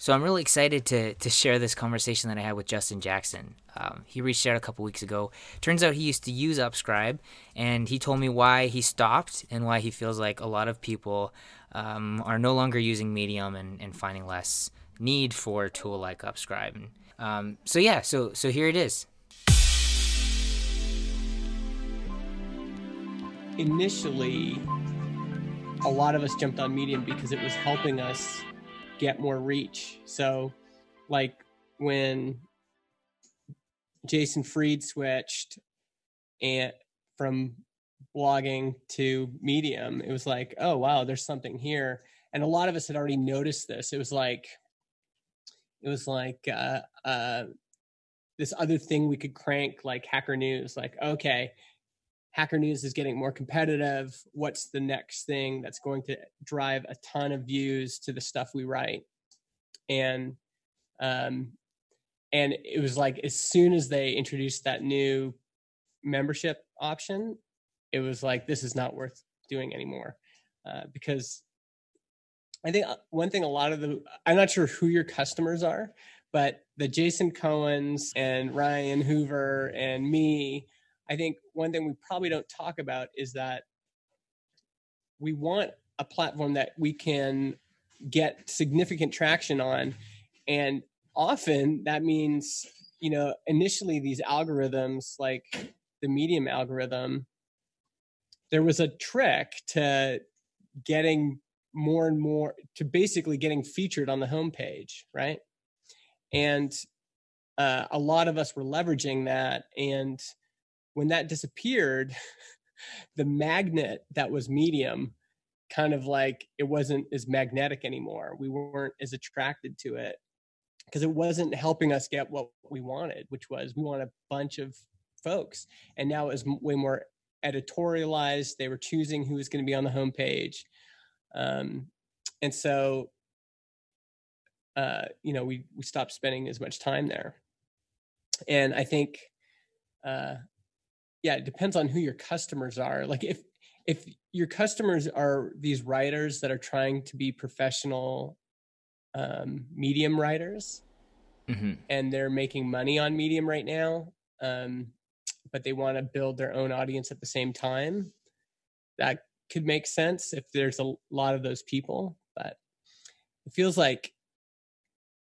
So I'm really excited to to share this conversation that I had with Justin Jackson. Um, he reached out a couple weeks ago. Turns out he used to use Upscribe, and he told me why he stopped and why he feels like a lot of people um, are no longer using Medium and, and finding less need for a tool like Upscribe. And, um, so yeah, so so here it is. Initially, a lot of us jumped on Medium because it was helping us get more reach. So, like when Jason Fried switched and from blogging to Medium, it was like, oh wow, there's something here. And a lot of us had already noticed this. It was like, it was like uh, uh, this other thing we could crank, like Hacker News. Like, okay, Hacker News is getting more competitive. What's the next thing that's going to drive a ton of views to the stuff we write? And um, and it was like as soon as they introduced that new membership option, it was like this is not worth doing anymore uh, because I think uh, one thing a lot of the I'm not sure who your customers are, but the Jason Cohens and Ryan Hoover and me, I think one thing we probably don't talk about is that we want a platform that we can get significant traction on. And often that means you know initially these algorithms like the medium algorithm there was a trick to getting more and more to basically getting featured on the homepage right? And uh, a lot of us were leveraging that and when that disappeared the magnet that was medium kind of like it wasn't as magnetic anymore we weren't as attracted to it because it wasn't helping us get what we wanted, which was we want a bunch of folks. And now it was way more editorialized. They were choosing who was going to be on the homepage. Um, and so, uh, you know, we, we stopped spending as much time there. And I think, uh, yeah, it depends on who your customers are. Like if, if your customers are these writers that are trying to be professional um, medium writers mm-hmm. and they're making money on medium right now um, but they want to build their own audience at the same time that could make sense if there's a lot of those people but it feels like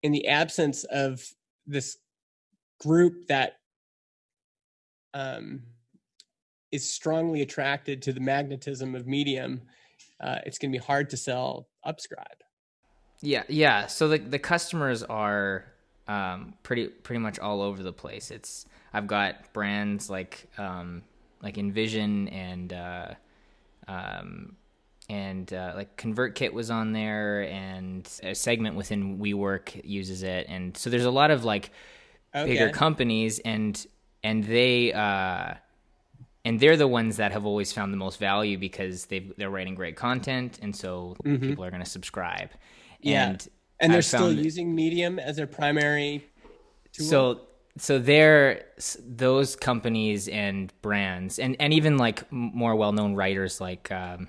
in the absence of this group that um, is strongly attracted to the magnetism of medium uh, it's going to be hard to sell upscribe yeah, yeah. So the the customers are um, pretty pretty much all over the place. It's I've got brands like um, like InVision and uh, um, and uh, like ConvertKit was on there, and a segment within WeWork uses it, and so there's a lot of like okay. bigger companies, and and they uh, and they're the ones that have always found the most value because they they're writing great content, and so mm-hmm. people are going to subscribe. Yeah. And, and they're still using Medium as their primary tool. So so they're those companies and brands and and even like more well-known writers like um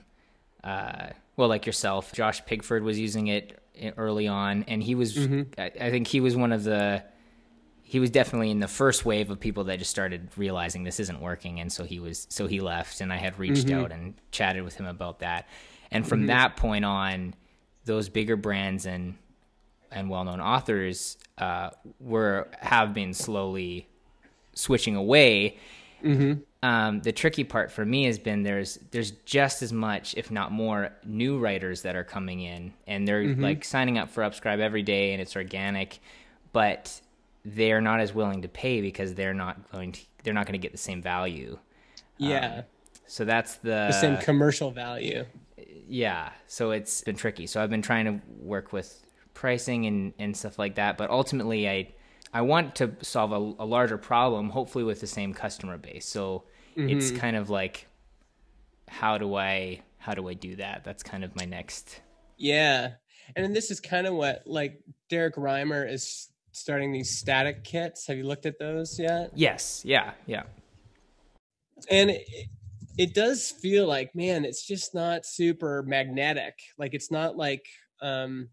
uh well like yourself josh pigford was using it early on and he was mm-hmm. I, I think he was one of the he was definitely in the first wave of people that just started realizing this isn't working and so he was so he left and i had reached mm-hmm. out and chatted with him about that and from mm-hmm. that point on those bigger brands and and well-known authors uh, were have been slowly switching away. Mm-hmm. Um, the tricky part for me has been there's there's just as much, if not more, new writers that are coming in, and they're mm-hmm. like signing up for Upscribe every day, and it's organic, but they're not as willing to pay because they're not going to they're not going to get the same value. Yeah. Um, so that's the, the same commercial value yeah, so it's been tricky. So I've been trying to work with pricing and, and stuff like that, but ultimately I I want to solve a, a larger problem, hopefully with the same customer base. So mm-hmm. it's kind of like how do I how do I do that? That's kind of my next Yeah. And this is kind of what like Derek Reimer is starting these static kits. Have you looked at those yet? Yes. Yeah. Yeah. And it it does feel like man it's just not super magnetic like it's not like um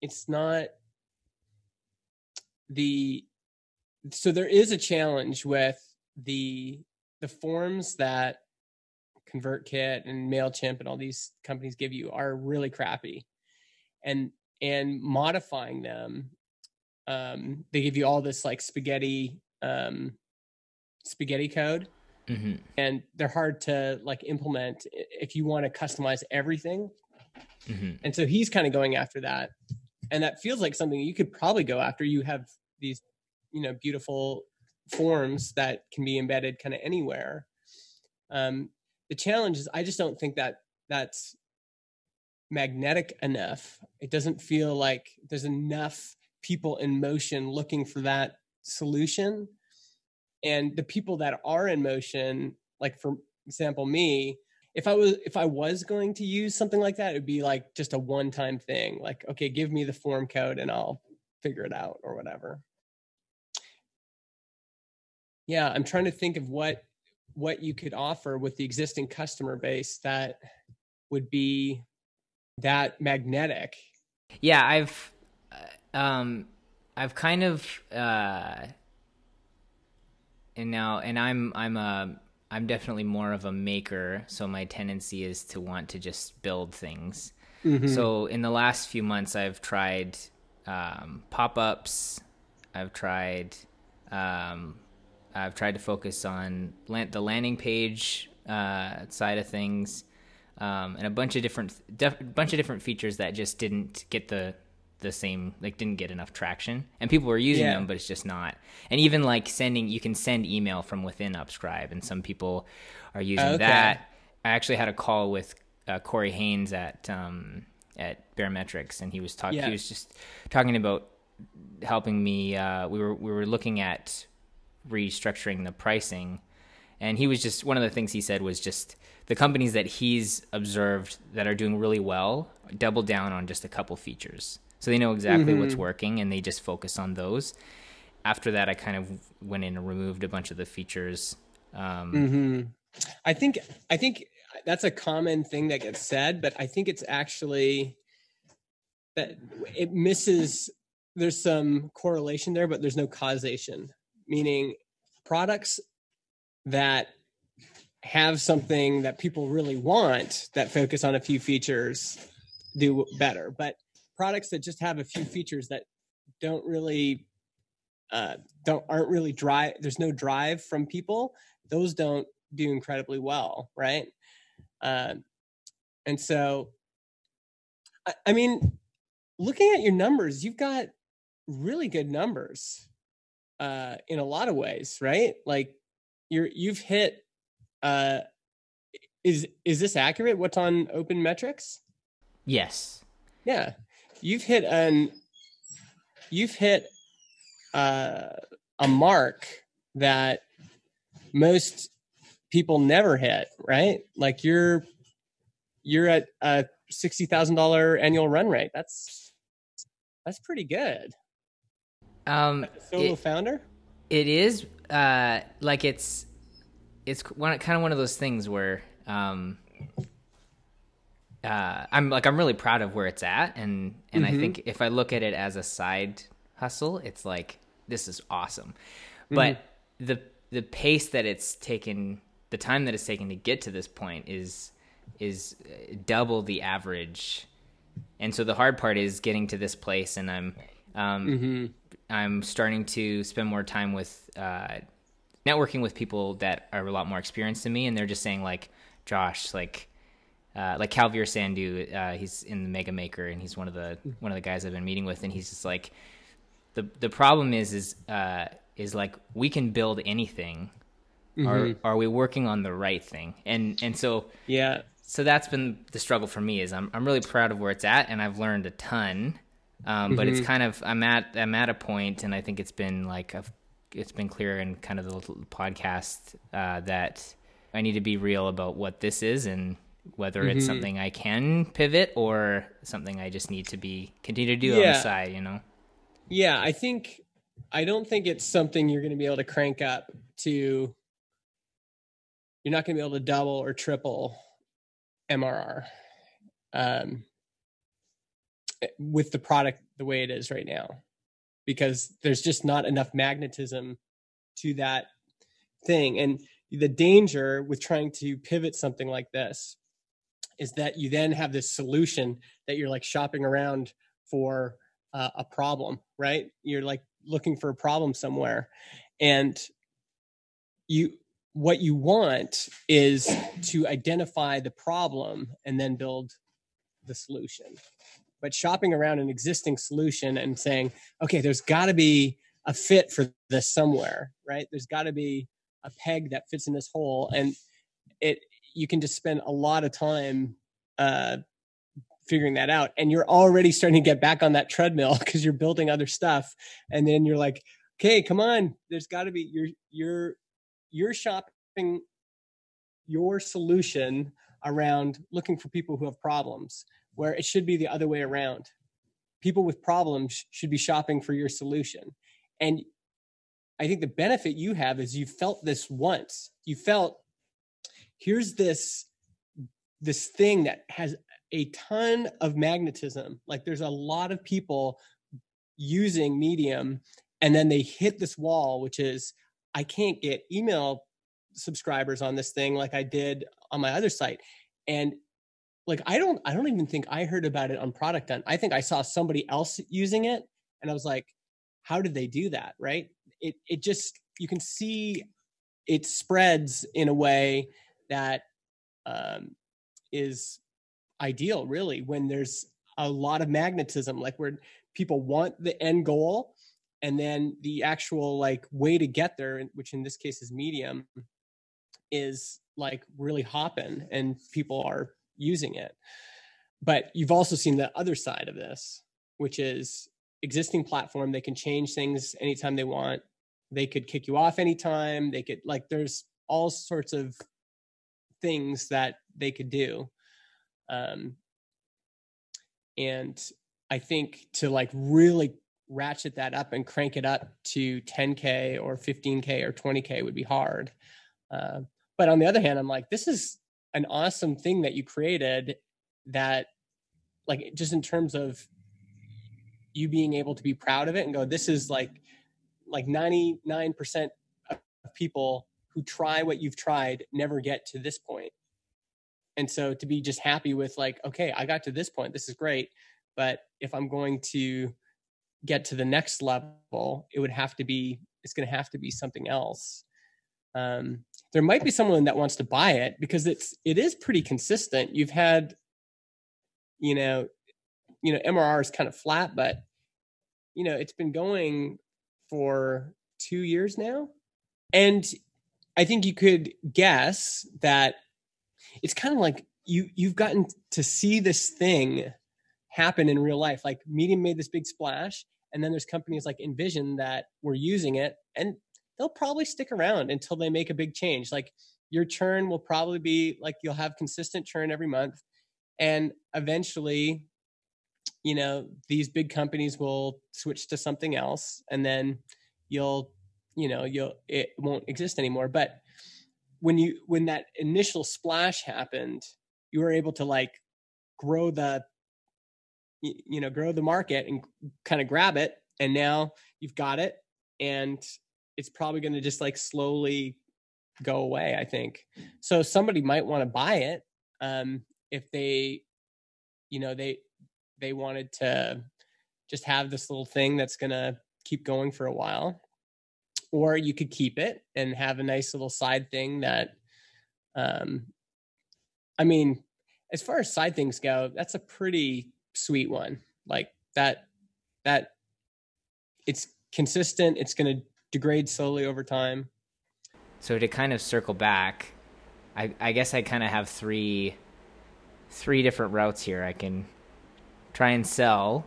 it's not the so there is a challenge with the the forms that ConvertKit and MailChimp and all these companies give you are really crappy. And and modifying them, um, they give you all this like spaghetti um, spaghetti code. Mm-hmm. And they're hard to like implement if you want to customize everything. Mm-hmm. And so he's kind of going after that. And that feels like something you could probably go after. You have these, you know, beautiful forms that can be embedded kind of anywhere. Um, the challenge is I just don't think that that's magnetic enough. It doesn't feel like there's enough people in motion looking for that solution. And the people that are in motion, like for example, me, if I was if I was going to use something like that, it would be like just a one-time thing. Like, okay, give me the form code and I'll figure it out or whatever. Yeah, I'm trying to think of what what you could offer with the existing customer base that would be that magnetic. Yeah i've uh, um i've kind of uh and now and i'm i'm a i'm definitely more of a maker so my tendency is to want to just build things. Mm-hmm. so in the last few months i've tried um, pop-ups. I've tried um, I've tried to focus on land, the landing page uh, side of things, um, and a bunch of different def- bunch of different features that just didn't get the the same like didn't get enough traction and people were using yeah. them but it's just not and even like sending you can send email from within upscribe and some people are using okay. that i actually had a call with uh, corey haines at um, at baremetrics and he was talking yeah. he was just talking about helping me uh, we were we were looking at restructuring the pricing. And he was just one of the things he said was just the companies that he's observed that are doing really well double down on just a couple features. So they know exactly mm-hmm. what's working and they just focus on those. After that, I kind of went in and removed a bunch of the features. Um, mm-hmm. I think I think that's a common thing that gets said, but I think it's actually that it misses. There's some correlation there, but there's no causation meaning products that have something that people really want that focus on a few features do better but products that just have a few features that don't really uh, don't aren't really drive there's no drive from people those don't do incredibly well right uh, and so I, I mean looking at your numbers you've got really good numbers uh, in a lot of ways, right? Like you're you've hit. Uh, is is this accurate? What's on Open Metrics? Yes. Yeah, you've hit an you've hit uh, a mark that most people never hit, right? Like you're you're at a sixty thousand dollar annual run rate. That's that's pretty good. Um, solo it, founder. It is uh, like it's it's one kind of one of those things where um, uh, I'm like I'm really proud of where it's at, and and mm-hmm. I think if I look at it as a side hustle, it's like this is awesome. Mm-hmm. But the the pace that it's taken, the time that it's taken to get to this point is is double the average. And so the hard part is getting to this place, and I'm um, mm-hmm. I'm starting to spend more time with uh, networking with people that are a lot more experienced than me, and they're just saying like, Josh, like. Uh, like Kalvir Sandhu, uh, he's in the MegaMaker, and he's one of the one of the guys I've been meeting with, and he's just like, the the problem is is uh, is like we can build anything, mm-hmm. are are we working on the right thing? And and so yeah, so that's been the struggle for me. Is I'm I'm really proud of where it's at, and I've learned a ton, um, but mm-hmm. it's kind of I'm at I'm at a point, and I think it's been like a, it's been clear in kind of the podcast uh, that I need to be real about what this is and whether mm-hmm. it's something I can pivot or something I just need to be continue to do yeah. on the side. You know? Yeah, I think I don't think it's something you're going to be able to crank up to. You're not going to be able to double or triple MRR. Um, with the product the way it is right now because there's just not enough magnetism to that thing. And the danger with trying to pivot something like this is that you then have this solution that you're like shopping around for uh, a problem right? You're like looking for a problem somewhere. And you what you want is to identify the problem and then build the solution but shopping around an existing solution and saying okay there's got to be a fit for this somewhere right? There's got to be a peg that fits in this hole and it you can just spend a lot of time uh figuring that out and you're already starting to get back on that treadmill because you're building other stuff and then you're like okay come on there's got to be you're you're you're shopping your solution around looking for people who have problems where it should be the other way around. People with problems should be shopping for your solution. And i think the benefit you have is you felt this once. You felt here's this this thing that has a ton of magnetism. Like there's a lot of people using medium and then they hit this wall which is I can't get email subscribers on this thing like I did on my other site. And like I don't I don't even think I heard about it on Product Hunt. I think I saw somebody else using it and I was like, how did they do that? Right? It it just you can see it spreads in a way that um, is ideal really when there's a lot of magnetism like where people want the end goal and then the actual like way to get there which in this case is medium is like really hopping and people are using it. But you've also seen the other side of this which is existing platform they can change things anytime they want. They could kick you off anytime. They could like there's all sorts of things that they could do. Um and i think to like really ratchet that up and crank it up to 10k or 15k or 20k would be hard. Uh, but on the other hand i'm like this is an awesome thing that you created that like just in terms of you being able to be proud of it and go this is like like 99% of people who try what you've tried never get to this point. And so to be just happy with like okay i got to this point. This is great. But if i'm going to get to the next level, it would have to be it's going to have to be something else. Um, there might be someone that wants to buy it because it's it is pretty consistent. You've had, you know, you know, MRR is kind of flat, but you know, it's been going for two years now, and I think you could guess that it's kind of like you you've gotten to see this thing happen in real life. Like Medium made this big splash, and then there's companies like InVision that were using it, and they'll probably stick around until they make a big change. Like your churn will probably be like you'll have consistent churn every month, and eventually, you know, these big companies will switch to something else, and then you'll, you know, you'll it won't exist anymore. But when you when that initial splash happened, you were able to like grow the you know grow the market and kind of grab it and now you've got it and it's probably going to just like slowly go away i think. So somebody might want to buy it um if they you know they they wanted to just have this little thing that's going to keep going for a while. Or you could keep it and have a nice little side thing that um i mean as far as side things go that's a pretty sweet one. Like that that it's consistent it's going to degrade slowly over time. So to kind of circle back i i guess i kind of have three three different routes here i can try and sell.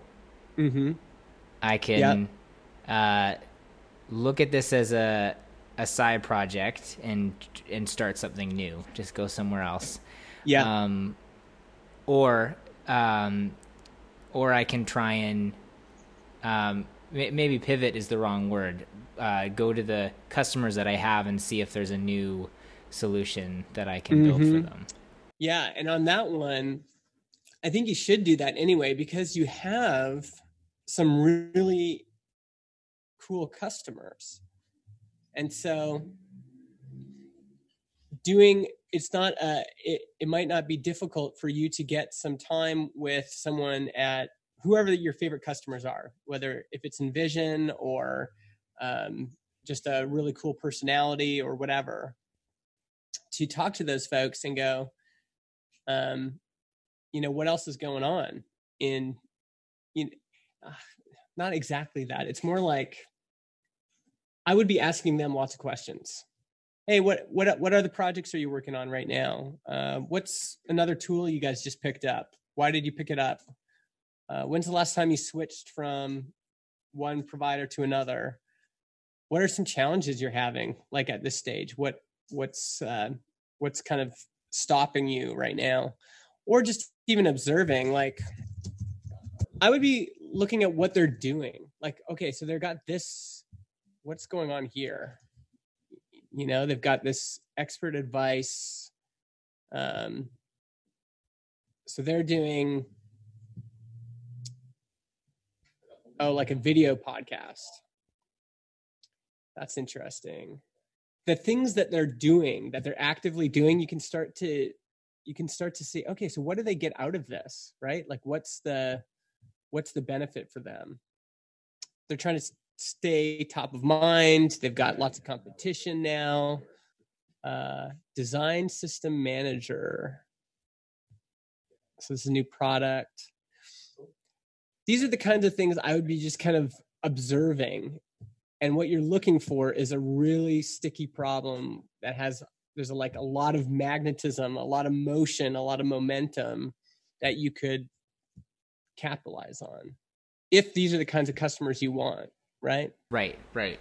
Mm-hmm. i can yep. uh look at this as a a side project and and start something new. Just go somewhere else. Yeah. Um or um or I can try and um, maybe pivot is the wrong word. Uh, go to the customers that I have and see if there's a new solution that I can mm-hmm. build for mm-hmm. them. Yeah, and on that one, I think you should do that anyway because you have some really cool customers. And so doing it's not uh it, it might not be difficult for you to get some time with someone at whoever your favorite customers are, whether if it's InVision or um, just a really cool personality or whatever, to talk to those folks and go, um, you know, what else is going on in, you know, uh, not exactly that. It's more like I would be asking them lots of questions. Hey, what what what are the projects are you working on right now? Uh, what's another tool you guys just picked up? Why did you pick it up? Uh, when's the last time you switched from one provider to another? What are some challenges you're having, like at this stage? What what's uh, what's kind of stopping you right now, or just even observing? Like, I would be looking at what they're doing. Like, okay, so they've got this. What's going on here? You know, they've got this expert advice. Um, so they're doing oh like a video podcast. That's interesting. The things that they're doing that they're actively doing you can start to you can start to see okay so what do they get out of this right? Like what's the what's the benefit for them? They're trying to stay top of mind. They've got lots of competition now. Uh, design system manager. So this is a new product these are the kinds of things i would be just kind of observing and what you're looking for is a really sticky problem that has there's a, like a lot of magnetism a lot of motion a lot of momentum that you could capitalize on if these are the kinds of customers you want right Right, right.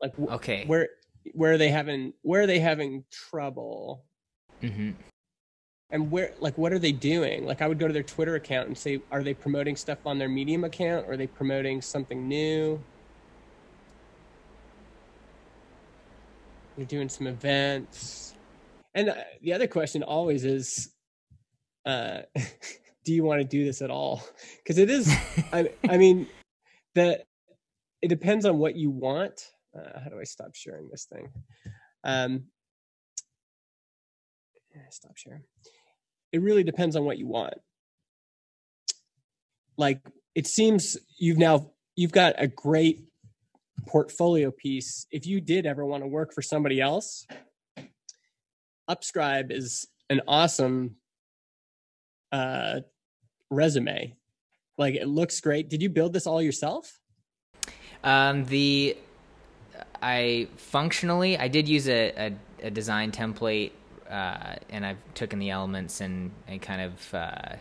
like Okay. where where are they having where are they having trouble hmm and where like what are they doing? Like i would go to their twitter account and say are they promoting stuff on their medium account? Or are they promoting something new? They're doing some events. And uh, the other question always is uh do you want to do this at all? Because it is I, I mean the it depends on what you want. Uh, how do i stop sharing this thing? Um stop sharing it really depends on what you want. Like it seems you've now you've got a great portfolio piece. If you did ever want to work for somebody else upscribe is an awesome uh resume. Like it looks great. Did you build this all yourself? Um, the I functionally I did use a, a, a design template, uh, and I've taken the elements and and kind of uh,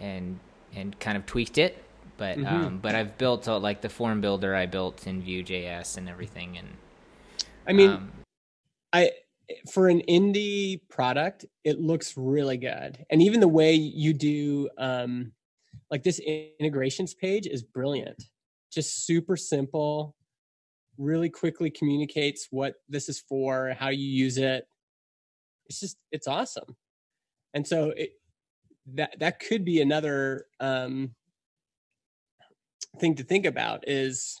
and and kind of tweaked it. But Mhm. um, but I've built uh, like the form builder I built in Vue.js and everything, and i mean um, I for an indie product, it looks really good. And even the way you do um like this integrations page is brilliant. Just super simple, really quickly communicates what this is for, how you use it. It's just it's awesome. And so it that that could be another um thing to think about is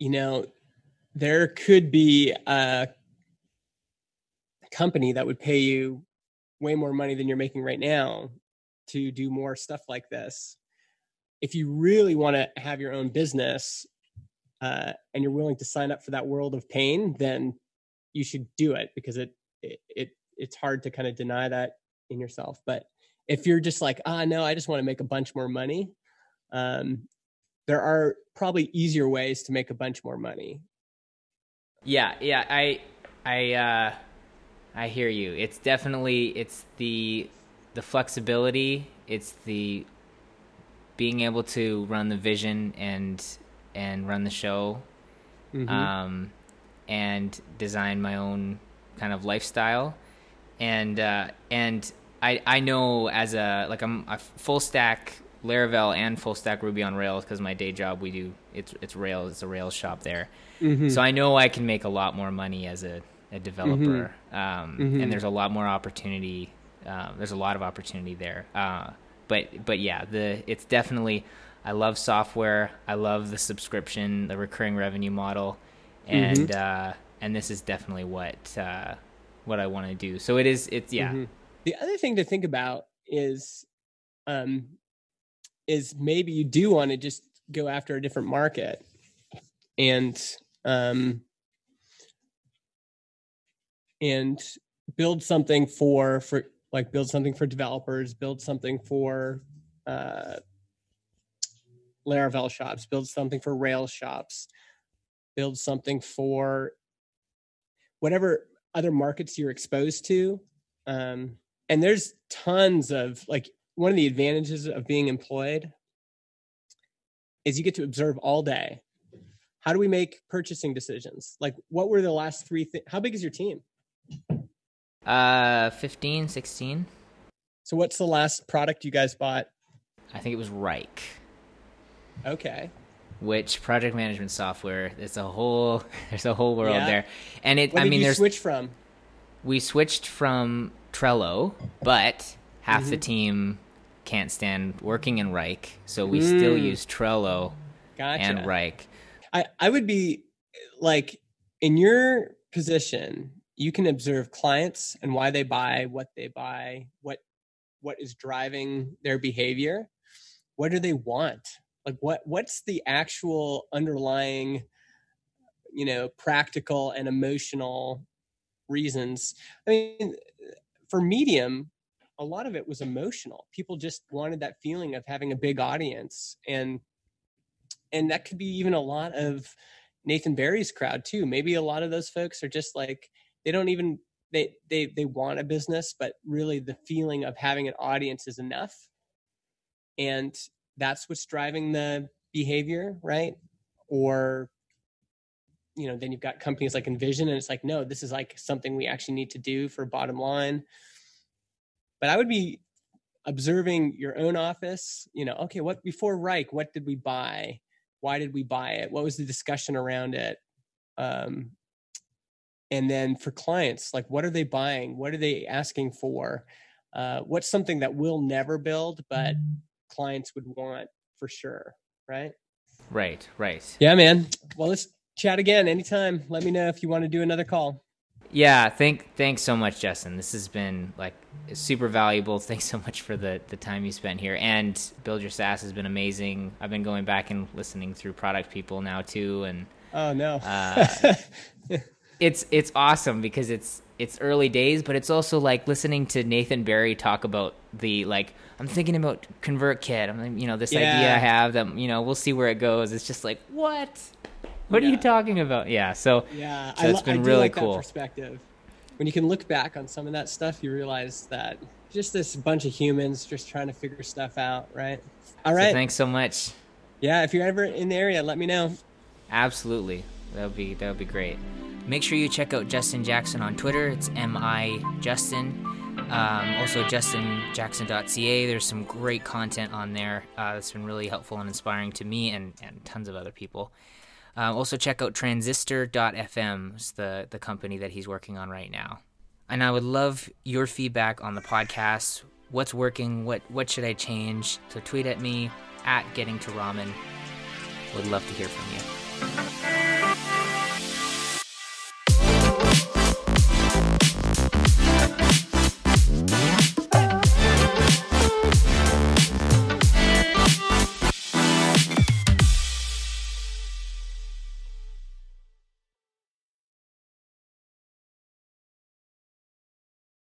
you know there could be a company that would pay you way more money than you're making right now to do more stuff like this. If you really want to have your own business uh, and you're willing to sign up for that world of pain, then you should do it because it it, it it's hard to kind of deny that in yourself. But if you're just like, ah, no, I just want to make a bunch more money, um, there are probably easier ways to make a bunch more money. yeah, yeah, I I uh, I hear you. It's definitely it's the the flexibility. It's the being able to run the vision and and run the show Mhm. um, and design my own kind of lifestyle. And uh, and I I know as a like I'm a full stack Laravel and full stack Ruby on Rails because my day job we do it's it's Rails it's a Rails shop there. Mhm. So I know I can make a lot more money as a a developer, mm-hmm. Um, mm-hmm. and there's a lot more opportunity. Uh, there's a lot of opportunity there. Uh, but but yeah, the it's definitely. I love software. I love the subscription, the recurring revenue model, and mm-hmm. uh, and this is definitely what uh, what I want to do. So it is. It's yeah. Mm-hmm. The other thing to think about is, um, is maybe you do want to just go after a different market, and um, and build something for for like build something for developers, build something for uh, Laravel shops, build something for Rails shops, build something for whatever other markets you're exposed to. Um, and there's tons of like one of the advantages of being employed is you get to observe all day. How do we make purchasing decisions? Like what were the last three things? How big is your team? Uh, 15, 16. So what's the last product you guys bought? I think it was Wrike. Okay. Which project management software? There's a whole there's a whole world yeah. there, and it. What I did mean, you there's switch from. We switched from Trello, but half mm-hmm. the team can't stand working in Wrike, so we mm. still use Trello gotcha. and Wrike. I I would be like in your position you can observe clients and why they buy what they buy what what is driving their behavior what do they want like what what's the actual underlying you know practical and emotional reasons? I mean for medium a lot of it was emotional. People just wanted that feeling of having a big audience and and that could be even a lot of nathan barry's crowd too. Maybe a lot of those folks are just like they don't even they they they want a business but really the feeling of having an audience is enough. And that's what's driving the behavior right? Or you know then you've got companies like InVision and it's like no this is like something we actually need to do for bottom line. But i would be observing your own office you know okay what before Wrike? what did we buy? Why did we buy it? What was the discussion around it? Um, and then for clients like what are they buying? What are they asking for? Uh, what's something that we'll never build but clients would want for sure right? Right right. Yeah man. Well let's chat again anytime. Let me know if you want to do another call. Yeah thank thanks so much justin. This has been like super valuable. Thanks so much for the the time you spent here. And build your saas has been amazing. I've been going back and listening through product people now too and oh no. uh, it's it's awesome because it's it's early days, but it's also like listening to Nathan Barry talk about the like I'm thinking about ConvertKit. I'm you know, this yeah. idea I have that you know we'll see where it goes. It's just like what? What yeah. are you talking about? Yeah, so yeah, so it's been really like cool. perspective. When you can look back on some of that stuff, you realize that just this bunch of humans just trying to figure stuff out, right? All right. So thanks so much. Yeah, if you're ever in the area, let me know. Absolutely, that would be that would be great. Make sure you check out Justin Jackson on Twitter. It's M I Justin. Um, also, justinjackson.ca. There's some great content on there uh, that's been really helpful and inspiring to me and, and tons of other people. Uh, also, check out transistor.fm, it's the, the company that he's working on right now. And I would love your feedback on the podcast. What's working? What, what should I change? So, tweet at me at getting to ramen. Would love to hear from you.